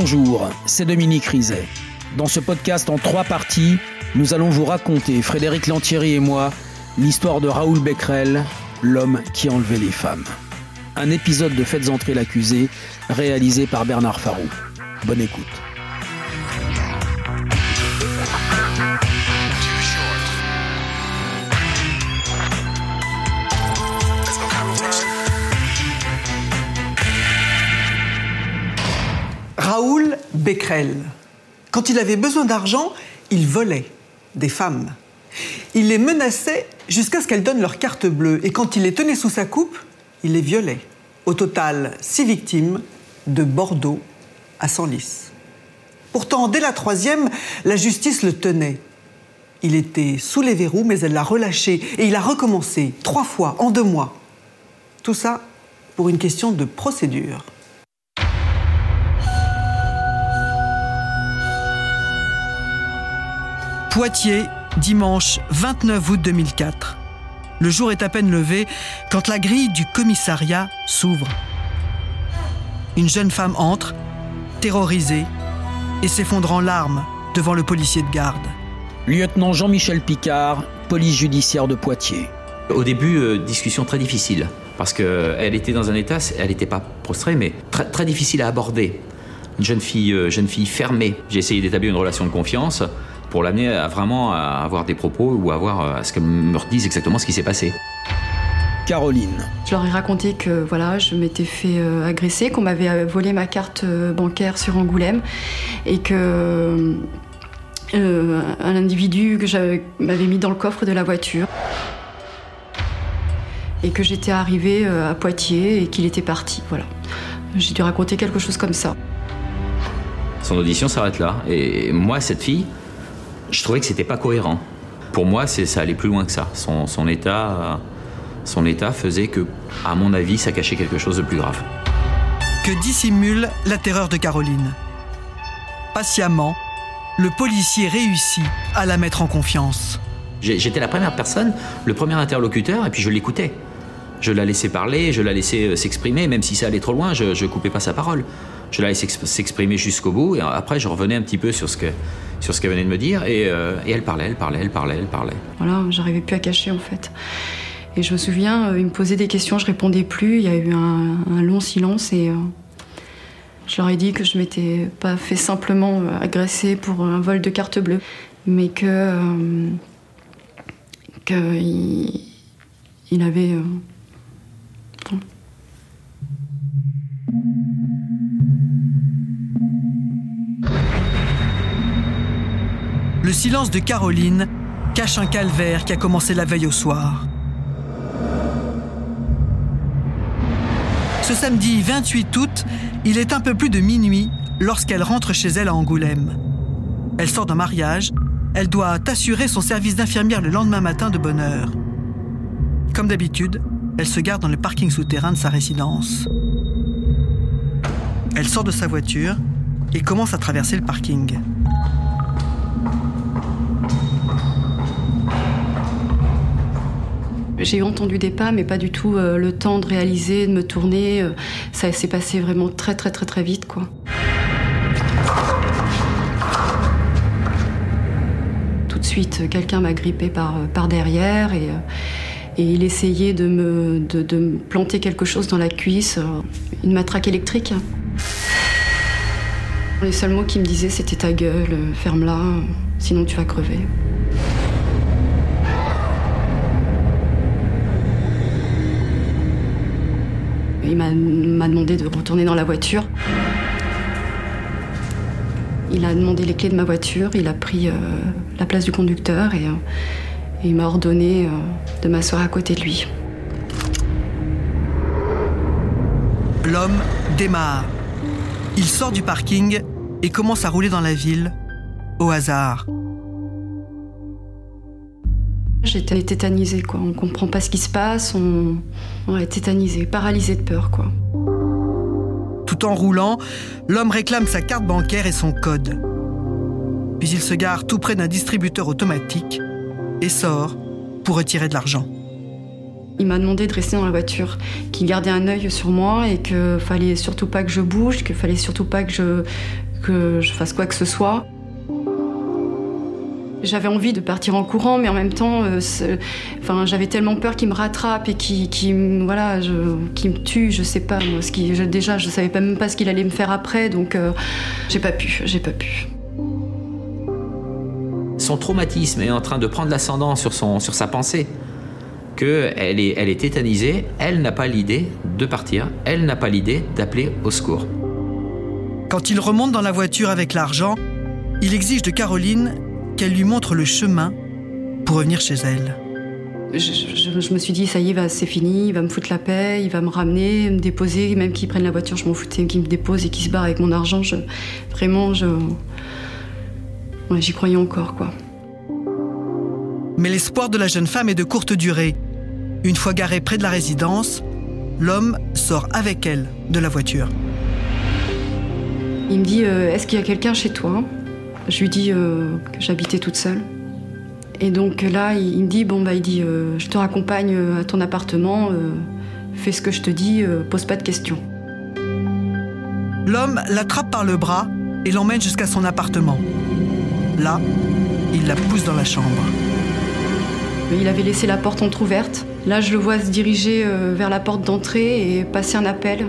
Bonjour, c'est Dominique Rizet. Dans ce podcast en trois parties, nous allons vous raconter, Frédéric Lantieri et moi, l'histoire de Raoul Becquerel, l'homme qui enlevait les femmes. Un épisode de Faites entrer l'accusé, réalisé par Bernard Farou. Bonne écoute. Becquerel. Quand il avait besoin d'argent, il volait des femmes. Il les menaçait jusqu'à ce qu'elles donnent leur carte bleue. Et quand il les tenait sous sa coupe, il les violait. Au total, six victimes, de Bordeaux à Senlis. Pourtant, dès la troisième, la justice le tenait. Il était sous les verrous, mais elle l'a relâché et il a recommencé trois fois en deux mois. Tout ça pour une question de procédure. Poitiers, dimanche 29 août 2004. Le jour est à peine levé quand la grille du commissariat s'ouvre. Une jeune femme entre, terrorisée, et s'effondre en larmes devant le policier de garde. Lieutenant Jean-Michel Picard, police judiciaire de Poitiers. Au début, euh, discussion très difficile, parce qu'elle était dans un état, elle n'était pas prostrée, mais très, très difficile à aborder. Une jeune fille, euh, jeune fille fermée. J'ai essayé d'établir une relation de confiance pour l'amener à vraiment à avoir des propos ou à, avoir, à ce qu'elle me redise exactement ce qui s'est passé. Caroline. Je leur ai raconté que voilà, je m'étais fait euh, agresser, qu'on m'avait euh, volé ma carte euh, bancaire sur Angoulême et que euh, un individu que j'avais m'avait mis dans le coffre de la voiture et que j'étais arrivée euh, à Poitiers et qu'il était parti. Voilà. J'ai dû raconter quelque chose comme ça. Son audition s'arrête là. Et moi, cette fille, je trouvais que c'était pas cohérent. Pour moi, c'est, ça allait plus loin que ça. Son, son état, son état faisait que, à mon avis, ça cachait quelque chose de plus grave. Que dissimule la terreur de Caroline? Patiemment, le policier réussit à la mettre en confiance. J'étais la première personne, le premier interlocuteur, et puis je l'écoutais. Je la laissais parler, je la laissais euh, s'exprimer, même si ça allait trop loin, je, je coupais pas sa parole. Je la laissais exp- s'exprimer jusqu'au bout, et après je revenais un petit peu sur ce qu'elle venait de me dire, et, euh, et elle parlait, elle parlait, elle parlait, elle parlait. Voilà, j'arrivais plus à cacher en fait. Et je me souviens, euh, il me posait des questions, je répondais plus. Il y a eu un, long silence et euh, je leur ai dit que je m'étais pas fait simplement agresser pour un vol de carte bleue, mais que euh, avait Le silence de Caroline cache un calvaire qui a commencé la veille au soir. Ce samedi 28 août, il est un peu plus de minuit lorsqu'elle rentre chez elle à Angoulême. Elle sort d'un mariage, elle doit assurer son service d'infirmière le lendemain matin de bonne heure. Comme d'habitude, elle se garde dans le parking souterrain de sa résidence. Elle sort de sa voiture et commence à traverser le parking. J'ai entendu des pas, mais pas du tout euh, le temps de réaliser, de me tourner. euh, ça s'est passé vraiment très très très très vite, quoi. Tout de suite, euh, quelqu'un m'a grippé par, derrière et, il essayait de me, de, de me planter quelque chose dans la cuisse, une matraque électrique. Les seuls mots qu'il me disait, c'était ta gueule, ferme-la, sinon tu vas crever. Il m'a m'a demandé de retourner dans la voiture. Il a demandé les clés de ma voiture, il a pris euh, la place du conducteur et, euh, il m'a ordonné euh, de m'asseoir à côté de lui. L'homme démarre. Il sort du parking et commence à rouler dans la ville, au hasard. J'étais tétanisée, quoi. On comprend pas ce qui se passe, on, on est tétanisé, paralysé de peur, quoi. Tout en roulant, l'homme réclame sa carte bancaire et son code. Puis il se gare tout près d'un distributeur automatique et sort pour retirer de l'argent. Il m'a demandé de rester dans la voiture, qu'il gardait un œil sur moi et que fallait surtout pas que je bouge, qu'il fallait surtout pas que je que je fasse quoi que ce soit. J'avais envie de partir en courant, mais en même temps, euh, enfin, j'avais tellement peur qu'il me rattrape et qu'il voilà, me tue, je sais pas. Moi, ce qui, déjà, je savais pas même pas ce qu'il allait me faire après, donc euh, j'ai pas pu, j'ai pas pu. Son traumatisme est en train de prendre l'ascendant sur, son, sur sa pensée. Que elle est, elle est tétanisée, elle n'a pas l'idée de partir, elle n'a pas l'idée d'appeler au secours. Quand il remonte dans la voiture avec l'argent, il exige de Caroline qu'elle lui montre le chemin pour revenir chez elle. Je, me suis dit, ça y est, c'est fini, il va me foutre la paix, il va me ramener, me déposer, même qu'il prenne la voiture, je m'en foutais, qu'il me dépose et qu'il se barre avec mon argent. Je, vraiment, je. j'y croyais encore, quoi. Mais l'espoir de la jeune femme est de courte durée. Une fois garée près de la résidence, l'homme sort avec elle de la voiture. Il me dit euh, Est-ce qu'il y a quelqu'un chez toi? Je lui dis euh, que j'habitais toute seule. Et donc là, il, me dit bon bah il dit euh, je te raccompagne euh, à ton appartement, fais ce que je te dis, pose pas de questions. L'homme l'attrape par le bras et l'emmène jusqu'à son appartement. Là, il la pousse dans la chambre. Il avait laissé la porte entr'ouverte. Là, je le vois se diriger vers la porte d'entrée et passer un appel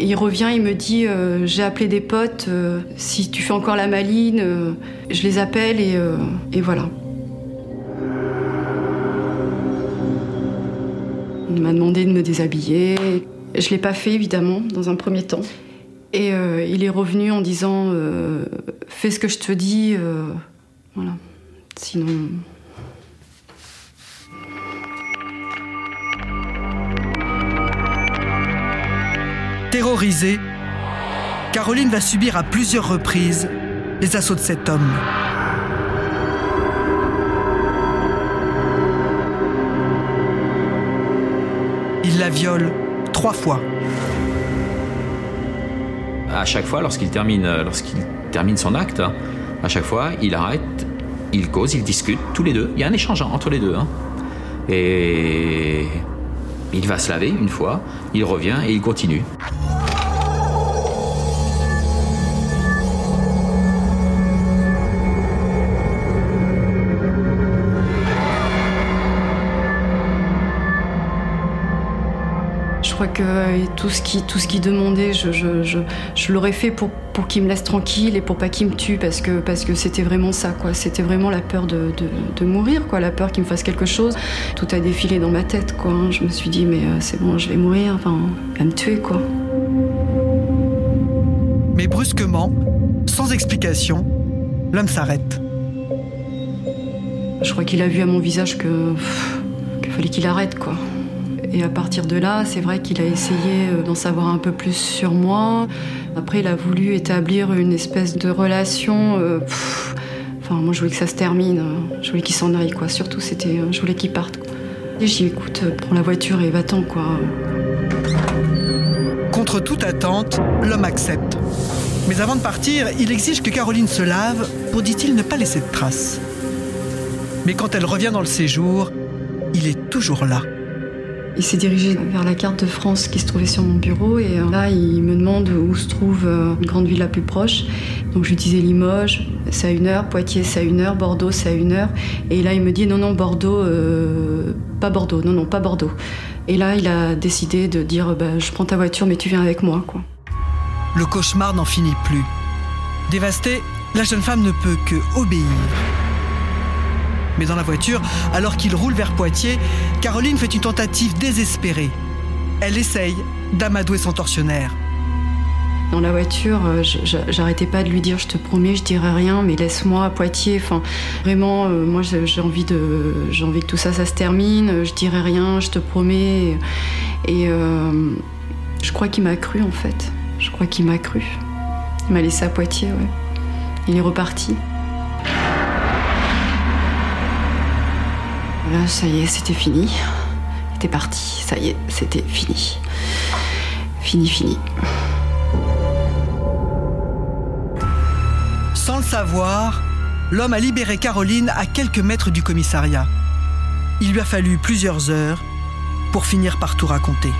il revient, il me dit euh, J'ai appelé des potes, euh, si tu fais encore la maline, euh, je les appelle et, et voilà. Il m'a demandé de me déshabiller. Je ne l'ai pas fait évidemment dans un premier temps. Et il est revenu en disant Fais ce que je te dis, voilà. Sinon, Terrorisée, Caroline va subir à plusieurs reprises les assauts de cet homme. Il la viole trois fois. À chaque fois, lorsqu'il termine, lorsqu'il termine son acte, à chaque fois, il arrête, il cause, il discute, tous les deux. Il y a un échange entre les deux. Hein. Et il va se laver une fois, il revient et il continue. Que tout ce qui tout ce qui demandait, je, je, je, l'aurais fait pour, pour qu'il me laisse tranquille et pour pas qu'il me tue parce que parce que c'était vraiment ça quoi. C'était vraiment la peur de, de, mourir quoi, la peur qu'il me fasse quelque chose. Tout a défilé dans ma tête quoi. Je me suis dit mais euh, c'est bon, je vais mourir. Enfin, il va me tuer quoi. Mais brusquement, sans explication, l'homme s'arrête. Je crois qu'il a vu à mon visage que qu'il fallait qu'il arrête quoi. Et à partir de là, c'est vrai qu'il a essayé euh, d'en savoir un peu plus sur moi. Après, il a voulu établir une espèce de relation. Euh, enfin, moi, je voulais que ça se termine. Je voulais qu'il s'en aille, quoi. Surtout, c'était, euh, je voulais qu'il parte. Et j'ai dit, écoute, prends la voiture et va-t'en, quoi. Contre toute attente, l'homme accepte. Mais avant de partir, il exige que Caroline se lave pour, dit-il, ne pas laisser de traces. Mais quand elle revient dans le séjour, il est toujours là. Il s'est dirigé vers la carte de France qui se trouvait sur mon bureau et euh, là il me demande où se trouve euh, une grande ville la plus proche. Donc je disais Limoges, c'est à une heure, Poitiers c'est à une heure, Bordeaux c'est à une heure. Et là il me dit non non Bordeaux, euh, pas Bordeaux, non non pas Bordeaux. Et là il a décidé de dire bah, je prends ta voiture mais tu viens avec moi quoi. Le cauchemar n'en finit plus. Dévastée, la jeune femme ne peut que obéir. Mais dans la voiture, alors qu'il roule vers Poitiers, Caroline fait une tentative désespérée. Elle essaye d'amadouer son tortionnaire. Dans la voiture, euh, j'arrêtais pas de lui dire, je te promets, je dirai rien, mais laisse-moi à Poitiers. Enfin, vraiment, euh, moi, j'ai envie de, j'ai envie que tout ça, ça se termine. Je dirai rien, je te promets. Et euh, je crois qu'il m'a cru en fait. Je crois qu'il m'a cru. Il m'a laissé à Poitiers, ouais. Il est reparti. Là, ça y est, c'était fini. C'était parti. Ça y est, c'était fini. Fini, fini. Sans le savoir, l'homme a libéré Caroline à quelques mètres du commissariat. Il lui a fallu plusieurs heures pour finir par tout raconter.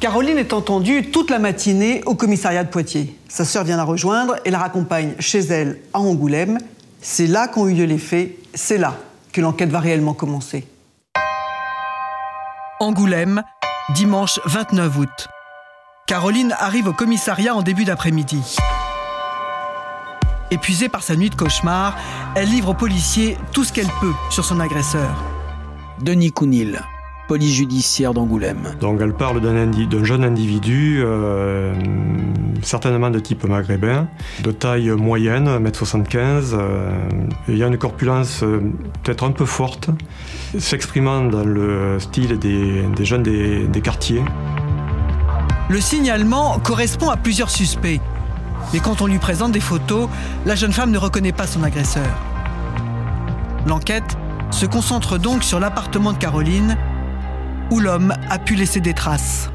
Caroline est entendue toute la matinée au commissariat de Poitiers. Sa sœur vient la rejoindre et la raccompagne chez elle à Angoulême. C'est là qu'ont eu lieu les faits, c'est là que l'enquête va réellement commencer. Angoulême, dimanche 29 août. Caroline arrive au commissariat en début d'après-midi. Épuisée par sa nuit de cauchemar, elle livre aux policiers tout ce qu'elle peut sur son agresseur. Denis Counil, police judiciaire d'Angoulême. Donc elle parle d'un jeune individu, euh, certainement de type maghrébin, de taille moyenne, 1m75, euh, ayant une corpulence euh, peut-être un peu forte, s'exprimant dans le style des, jeunes des, des quartiers. Le signalement correspond à plusieurs suspects. Mais quand on lui présente des photos, la jeune femme ne reconnaît pas son agresseur. L'enquête se concentre donc sur l'appartement de Caroline, où l'homme a pu laisser des traces.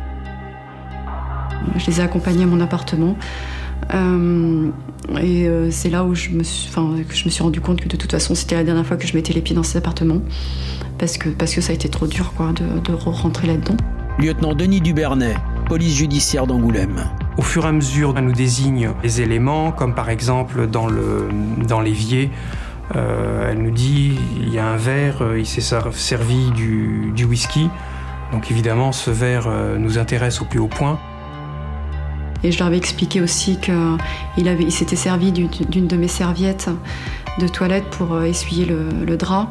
Je les ai accompagnés à mon appartement. Euh, et euh, c'est là où je me, suis, que je me suis rendu compte que de toute façon c'était la dernière fois que je mettais les pieds dans cet appartement parce que, parce que ça a été trop dur quoi, de, de rentrer là-dedans. Lieutenant Denis Dubernay, police judiciaire d'Angoulême. Au fur et à mesure, elle nous désigne les éléments, comme par exemple dans, l'évier, euh, elle nous dit il y a un verre, il s'est servi du, du whisky. Donc évidemment, ce verre euh, nous intéresse au plus haut point. Et je leur avais expliqué aussi qu'il il s'était servi d'une de mes serviettes de toilette pour euh, essuyer le, drap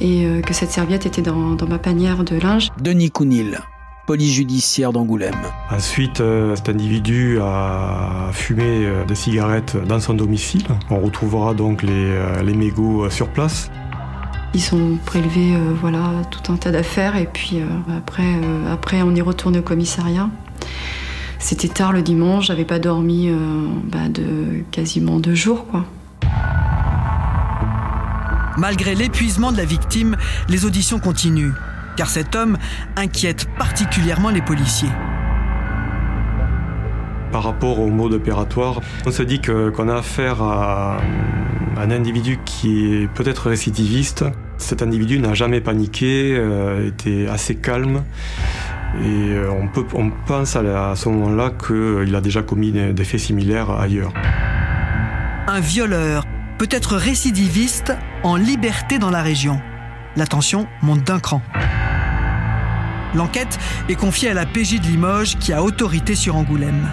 et euh, que cette serviette était dans, ma panière de linge. Denis Counil, police judiciaire d'Angoulême. Ensuite, cet individu a fumé des cigarettes dans son domicile. On retrouvera donc les, les mégots sur place. Ils ont prélevé euh, voilà, tout un tas d'affaires et puis euh, après, euh, après on est retourné au commissariat. C'était tard le dimanche, j'avais pas dormi bah, de quasiment deux jours quoi. Malgré l'épuisement de la victime, les auditions continuent, car cet homme inquiète particulièrement les policiers par rapport au mode opératoire. On se dit qu'on a affaire à un individu qui est peut-être récidiviste. Cet individu n'a jamais paniqué, euh, était assez calme. Et euh, on, pense à, ce moment-là qu'il a déjà commis des faits similaires ailleurs. Un violeur peut être récidiviste en liberté dans la région. La tension monte d'un cran. L'enquête est confiée à la PJ de Limoges qui a autorité sur Angoulême.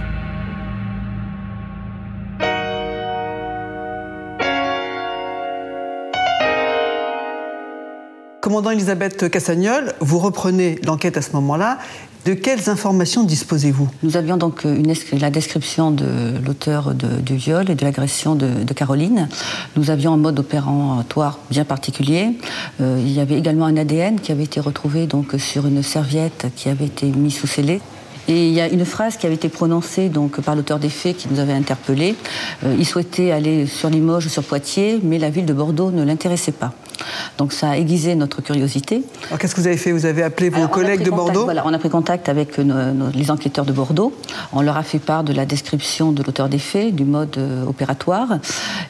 Commandant Elisabeth Cassagnol, vous reprenez l'enquête à ce moment-là. De quelles informations disposez-vous? Nous avions donc une, la description de l'auteur du viol et de l'agression de, Caroline. Nous avions un mode opératoire bien particulier. Euh, il y avait également un ADN qui avait été retrouvé donc sur une serviette qui avait été mise sous scellé. Et il y a une phrase qui avait été prononcée donc par l'auteur des faits qui nous avait interpellés. Euh, il souhaitait aller sur Limoges, sur Poitiers, mais la ville de Bordeaux ne l'intéressait pas. Donc ça a aiguisé notre curiosité. Alors qu'est-ce que vous avez fait? Vous avez appelé vos collègues de Bordeaux? Voilà, on a pris contact avec les enquêteurs de Bordeaux. On leur a fait part de la description de l'auteur des faits, du mode euh, opératoire.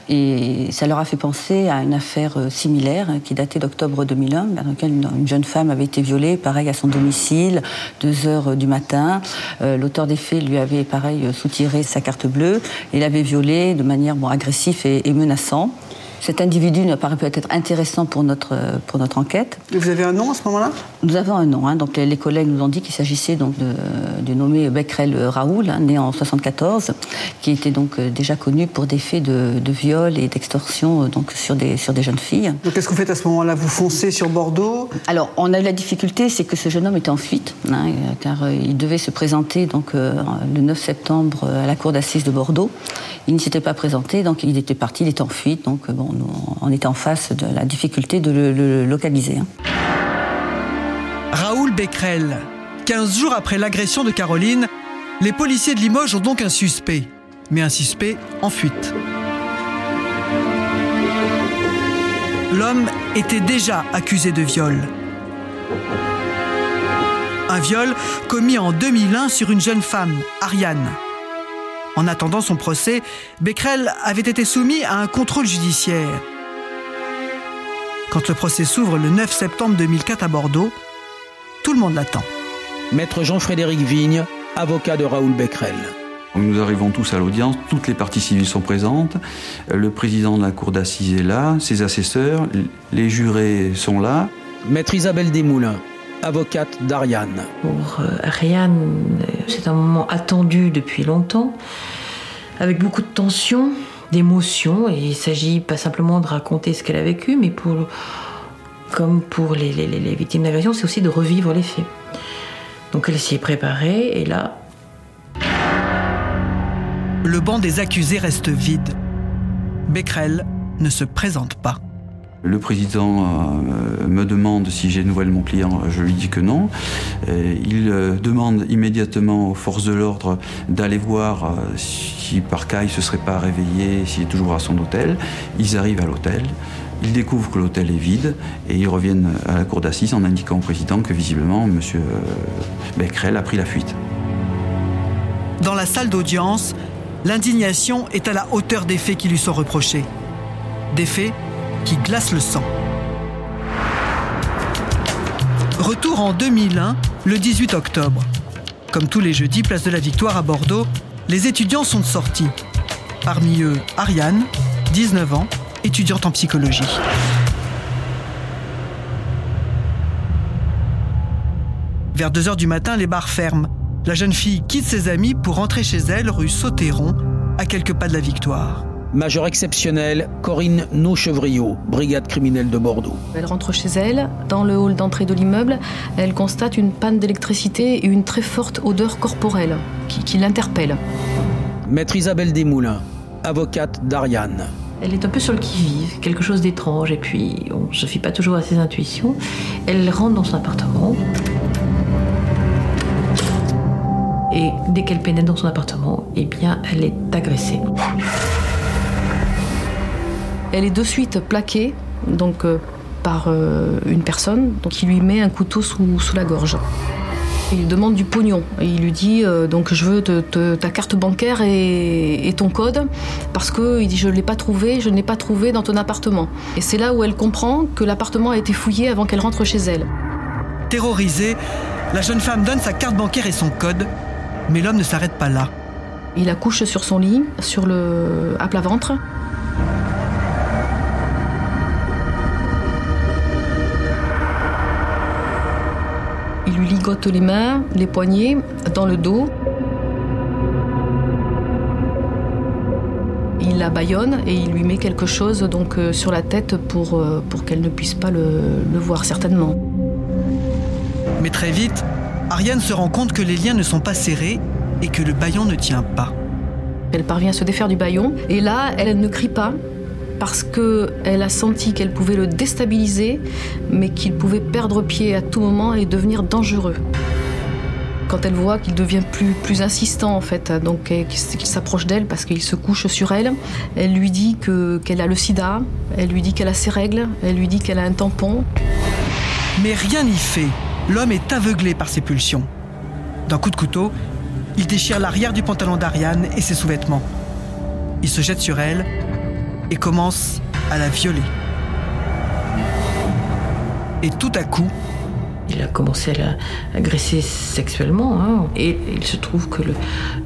Et ça leur a fait penser à une affaire euh, similaire hein, qui datait d'octobre 2001, dans laquelle une, jeune femme avait été violée, pareil, à son domicile, deux heures euh, du matin. l'auteur des faits lui avait, pareil, soutiré sa carte bleue et l'avait violée de manière bon, agressive et, et menaçante. Cet individu nous paraît peut-être intéressant pour notre, pour notre enquête. vous avez un nom à ce moment-là? Nous avons un nom. Hein. donc les, collègues nous ont dit qu'il s'agissait donc de, du nommé Becquerel Raoul, hein, né en 74, qui était donc euh, déjà connu pour des faits de, de viol et d'extorsion euh, donc sur des, sur des jeunes filles. Donc qu'est-ce que vous faites à ce moment-là? Vous foncez sur Bordeaux? Alors on a eu la difficulté, c'est que ce jeune homme était en fuite, hein, car euh, il devait se présenter donc le 9 septembre à la cour d'assises de Bordeaux. Il ne s'était pas présenté, donc il était parti, il était en fuite, donc bon, on était en face de la difficulté de le, localiser. Hein. Raoul Becquerel. 15 jours après l'agression de Caroline, les policiers de Limoges ont donc un suspect, mais un suspect en fuite. L'homme était déjà accusé de viol. Un viol commis en 2001 sur une jeune femme, Ariane. En attendant son procès, Becquerel avait été soumis à un contrôle judiciaire. Quand le procès s'ouvre le 9 septembre 2004 à Bordeaux, tout le monde l'attend. Maître Jean-Frédéric Vigne, avocat de Raoul Becquerel. Nous arrivons tous à l'audience, toutes les parties civiles sont présentes, le président de la cour d'assises est là, ses assesseurs, les jurés sont là. Maître Isabelle Desmoulins, avocate d'Ariane. Pour euh, Ariane, c'est un moment attendu depuis longtemps, avec beaucoup de tension, d'émotion, et il s'agit pas simplement de raconter ce qu'elle a vécu, mais pour, comme pour les, les victimes d'agression, c'est aussi de revivre les faits. Donc elle s'y est préparée, et là, le banc des accusés reste vide. Becquerel ne se présente pas. Le président euh, me demande si j'ai nouvelle mon client, je lui dis que non. il euh, demande immédiatement aux forces de l'ordre d'aller voir euh, si par cas il ne se serait pas réveillé, s'il est toujours à son hôtel. Ils arrivent à l'hôtel, ils découvrent que l'hôtel est vide et ils reviennent à la cour d'assises en indiquant au président que visiblement M. Becquerel a pris la fuite. Dans la salle d'audience, L'indignation est à la hauteur des faits qui lui sont reprochés. Des faits qui glacent le sang. Retour en 2001, le 18 octobre. Comme tous les jeudis, place de la Victoire à Bordeaux, les étudiants sont sortis. Parmi eux, Ariane, 19 ans, étudiante en psychologie. Vers 2 heures du matin, les bars ferment. La jeune fille quitte ses amis pour rentrer chez elle rue Sautéron, à quelques pas de la victoire. Major exceptionnel, Corinne Nauchevriot, brigade criminelle de Bordeaux. Elle rentre chez elle, dans le hall d'entrée de l'immeuble, elle constate une panne d'électricité et une très forte odeur corporelle qui, l'interpelle. Maître Isabelle Desmoulins, avocate d'Ariane. Elle est un peu sur le qui-vive, quelque chose d'étrange, et puis on ne se fie pas toujours à ses intuitions. Elle rentre dans son appartement. Et dès qu'elle pénètre dans son appartement, eh bien, elle est agressée. Elle est de suite plaquée, donc euh, par euh, une personne, donc qui lui met un couteau sous, sous la gorge. Il demande du pognon. Et il lui dit euh, donc je veux ta carte bancaire et, ton code parce que il dit je l'ai pas trouvé, je ne l'ai pas trouvé dans ton appartement. Et c'est là où elle comprend que l'appartement a été fouillé avant qu'elle rentre chez elle. Terrorisée, la jeune femme donne sa carte bancaire et son code mais l'homme ne s'arrête pas là. Il accouche sur son lit, sur le... à plat ventre. Ligote les mains, les poignets, dans le dos. Il la baillonne et il lui met quelque chose donc euh, sur la tête pour, euh, pour qu'elle ne puisse pas le, le voir certainement. Mais très vite, Ariane se rend compte que les liens ne sont pas serrés et que le baillon ne tient pas. Elle parvient à se défaire du baillon et là, elle ne crie pas parce qu'elle a senti qu'elle pouvait le déstabiliser, mais qu'il pouvait perdre pied à tout moment et devenir dangereux. Quand elle voit qu'il devient plus, plus insistant en fait, donc qu'il s'approche d'elle parce qu'il se couche sur elle, elle lui dit qu'elle a le sida, elle lui dit qu'elle a ses règles, elle lui dit qu'elle a un tampon. Mais rien n'y fait. L'homme est aveuglé par ses pulsions. D'un coup de couteau, il déchire l'arrière du pantalon d'Ariane et ses sous-vêtements. Il se jette sur elle et commence à la violer. Et tout à coup, il a commencé à l'agresser sexuellement. Hein, et il se trouve que le,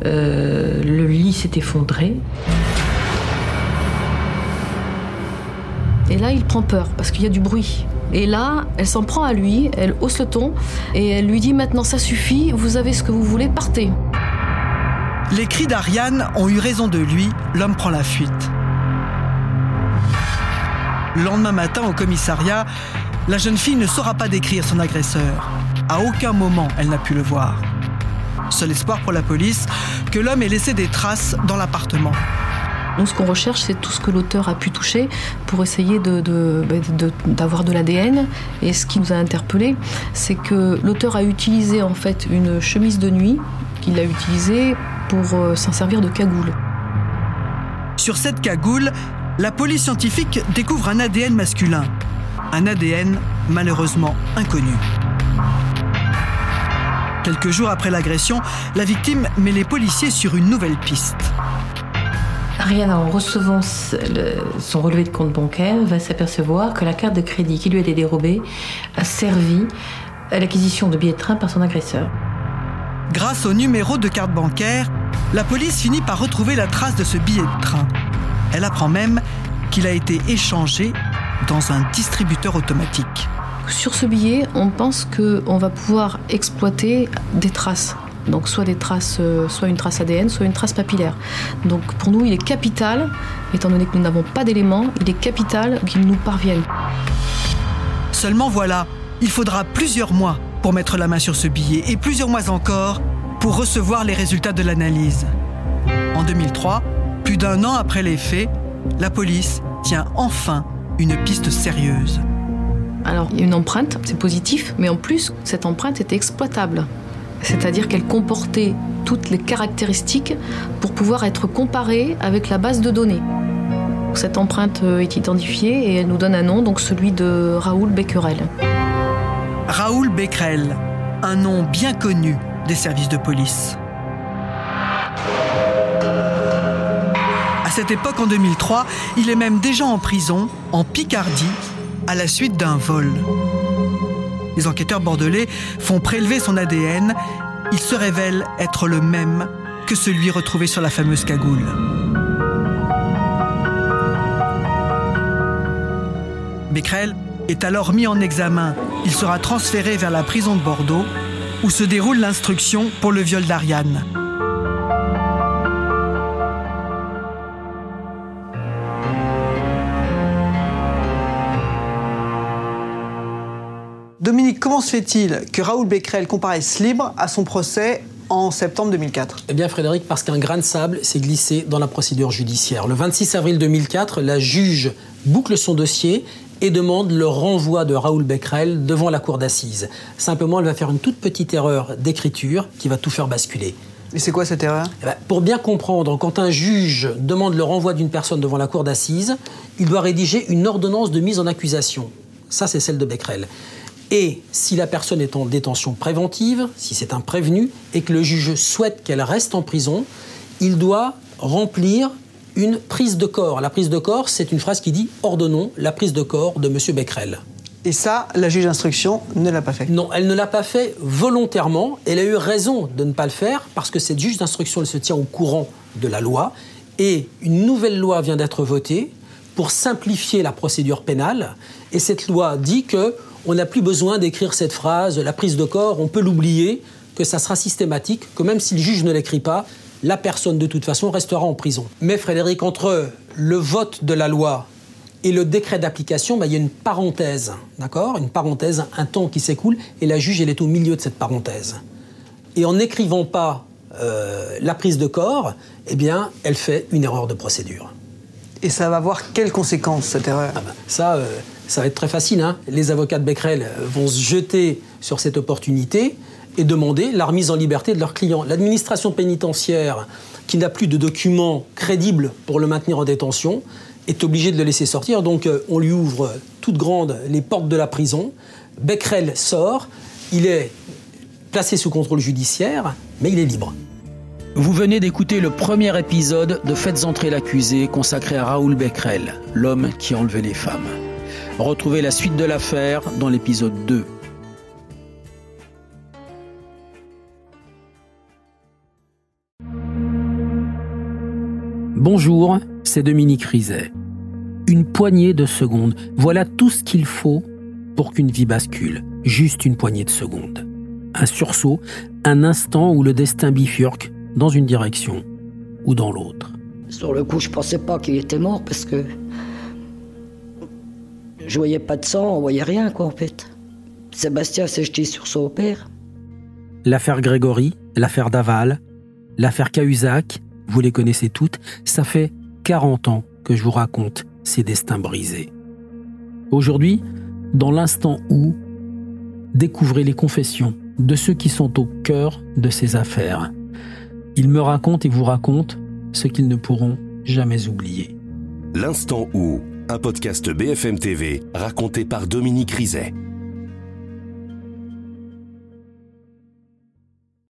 euh, le lit s'est effondré. Et là, il prend peur parce qu'il y a du bruit. Et là, elle s'en prend à lui, elle hausse le ton et elle lui dit maintenant ça suffit, vous avez ce que vous voulez, partez. Les cris d'Ariane ont eu raison de lui, l'homme prend la fuite. Le lendemain matin, au commissariat, la jeune fille ne saura pas décrire son agresseur. À aucun moment, elle n'a pu le voir. Seul espoir pour la police, que l'homme ait laissé des traces dans l'appartement. Ce qu'on recherche, c'est tout ce que l'auteur a pu toucher pour essayer d'avoir de, de, de l'ADN. Et ce qui nous a interpellés, c'est que l'auteur a utilisé en fait une chemise de nuit qu'il a utilisée pour euh, s'en servir de cagoule. Sur cette cagoule, la police scientifique découvre un ADN masculin. Un ADN malheureusement inconnu. Quelques jours après l'agression, la victime met les policiers sur une nouvelle piste. Ariane, en recevant son relevé de compte bancaire, va s'apercevoir que la carte de crédit qui lui a été dérobée a servi à l'acquisition de billets de train par son agresseur. Grâce au numéro de carte bancaire, la police finit par retrouver la trace de ce billet de train. Elle apprend même qu'il a été échangé dans un distributeur automatique. Sur ce billet, on pense qu'on va pouvoir exploiter des traces. Donc soit des traces, euh, soit une trace ADN, soit une trace papillaire. Donc pour nous, il est capital, étant donné que nous n'avons pas d'éléments, il est capital qu'il nous parvienne. Seulement voilà, il faudra plusieurs mois pour mettre la main sur ce billet et plusieurs mois encore pour recevoir les résultats de l'analyse. En 2003, plus d'un an après les faits, la police tient enfin une piste sérieuse. Alors, il y a une empreinte, c'est positif, mais en plus, cette empreinte était exploitable. C'est-à-dire qu'elle comportait toutes les caractéristiques pour pouvoir être comparée avec la base de données. Cette empreinte euh, est identifiée et elle nous donne un nom, donc celui de Raoul Becquerel. Raoul Becquerel, un nom bien connu des services de police. Cette époque, en 2003, il est même déjà en prison, en Picardie, à la suite d'un vol. Les enquêteurs bordelais font prélever son ADN. Il se révèle être le même que celui retrouvé sur la fameuse cagoule. Becquerel est alors mis en examen. Il sera transféré vers la prison de Bordeaux, où se déroule l'instruction pour le viol d'Ariane. Dominique, comment se fait-il que Raoul Becquerel comparaisse libre à son procès en septembre 2004 Eh bien Frédéric, parce qu'un grain de sable s'est glissé dans la procédure judiciaire. Le 26 avril 2004, la juge boucle son dossier et demande le renvoi de Raoul Becquerel devant la cour d'assises. Simplement, elle va faire une toute petite erreur d'écriture qui va tout faire basculer. Et c'est quoi cette erreur? Eh ben, Pour bien comprendre, quand un juge demande le renvoi d'une personne devant la cour d'assises, il doit rédiger une ordonnance de mise en accusation. Ça, c'est celle de Becquerel. Et si la personne est en détention préventive, si c'est un prévenu, et que le juge souhaite qu'elle reste en prison, il doit remplir une prise de corps. La prise de corps, c'est une phrase qui dit ordonnons la prise de corps de M. Becquerel. Et ça, la juge d'instruction ne l'a pas fait Non, elle ne l'a pas fait volontairement. Elle a eu raison de ne pas le faire parce que cette juge d'instruction, elle se tient au courant de la loi. Et une nouvelle loi vient d'être votée pour simplifier la procédure pénale. Et cette loi dit que on n'a plus besoin d'écrire cette phrase, la prise de corps, on peut l'oublier, que ça sera systématique, que même si le juge ne l'écrit pas, la personne de toute façon restera en prison. Mais Frédéric, entre le vote de la loi et le décret d'application, bah, il y a une parenthèse, d'accord? Une parenthèse, un temps qui s'écoule, et la juge, elle est au milieu de cette parenthèse. Et en n'écrivant pas euh, la prise de corps, eh bien, elle fait une erreur de procédure. Et ça va avoir quelles conséquences, cette erreur? Ah bah, Ça, euh, ça va être très facile. Hein. Les avocats de Becquerel vont se jeter sur cette opportunité et demander la remise en liberté de leurs clients. L'administration pénitentiaire, qui n'a plus de documents crédibles pour le maintenir en détention, est obligée de le laisser sortir. Donc euh, on lui ouvre toutes grandes les portes de la prison. Becquerel sort, il est placé sous contrôle judiciaire, mais il est libre. Vous venez d'écouter le premier épisode de Faites entrer l'accusé consacré à Raoul Becquerel, l'homme qui enlevait les femmes. Retrouvez la suite de l'affaire dans l'épisode 2. Bonjour, c'est Dominique Rizet. Une poignée de secondes, voilà tout ce qu'il faut pour qu'une vie bascule. Juste une poignée de secondes. Un sursaut, un instant où le destin bifurque dans une direction ou dans l'autre. Sur le coup, je pensais pas qu'il était mort parce que je voyais pas de sang, on voyait rien, quoi, en fait. Sébastien s'est jeté sur son père. L'affaire Grégory, l'affaire Daval, l'affaire Cahuzac, vous les connaissez toutes, ça fait 40 ans que je vous raconte ces destins brisés. Aujourd'hui, dans l'instant où, découvrez les confessions de ceux qui sont au cœur de ces affaires. Ils me racontent et vous racontent ce qu'ils ne pourront jamais oublier. L'instant où un podcast BFM TV raconté par Dominique Rizet.